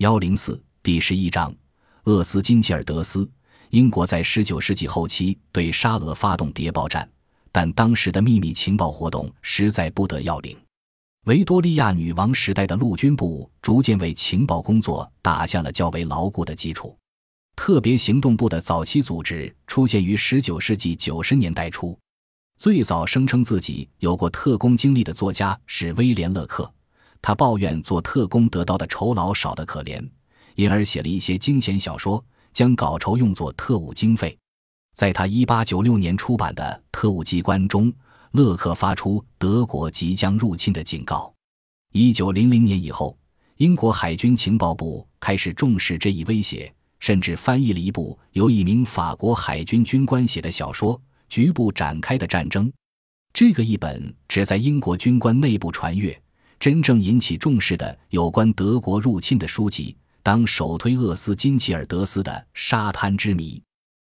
幺零四第十一章，厄斯金吉尔德斯。英国在十九世纪后期对沙俄发动谍报战，但当时的秘密情报活动实在不得要领。维多利亚女王时代的陆军部逐渐为情报工作打下了较为牢固的基础。特别行动部的早期组织出现于十九世纪九十年代初。最早声称自己有过特工经历的作家是威廉·勒克。他抱怨做特工得到的酬劳少得可怜，因而写了一些惊险小说，将稿酬用作特务经费。在他1896年出版的《特务机关》中，勒克发出德国即将入侵的警告。1900年以后，英国海军情报部开始重视这一威胁，甚至翻译了一部由一名法国海军军官写的小说《局部展开的战争》。这个译本只在英国军官内部传阅。真正引起重视的有关德国入侵的书籍，当首推厄斯金吉尔德斯的《沙滩之谜》。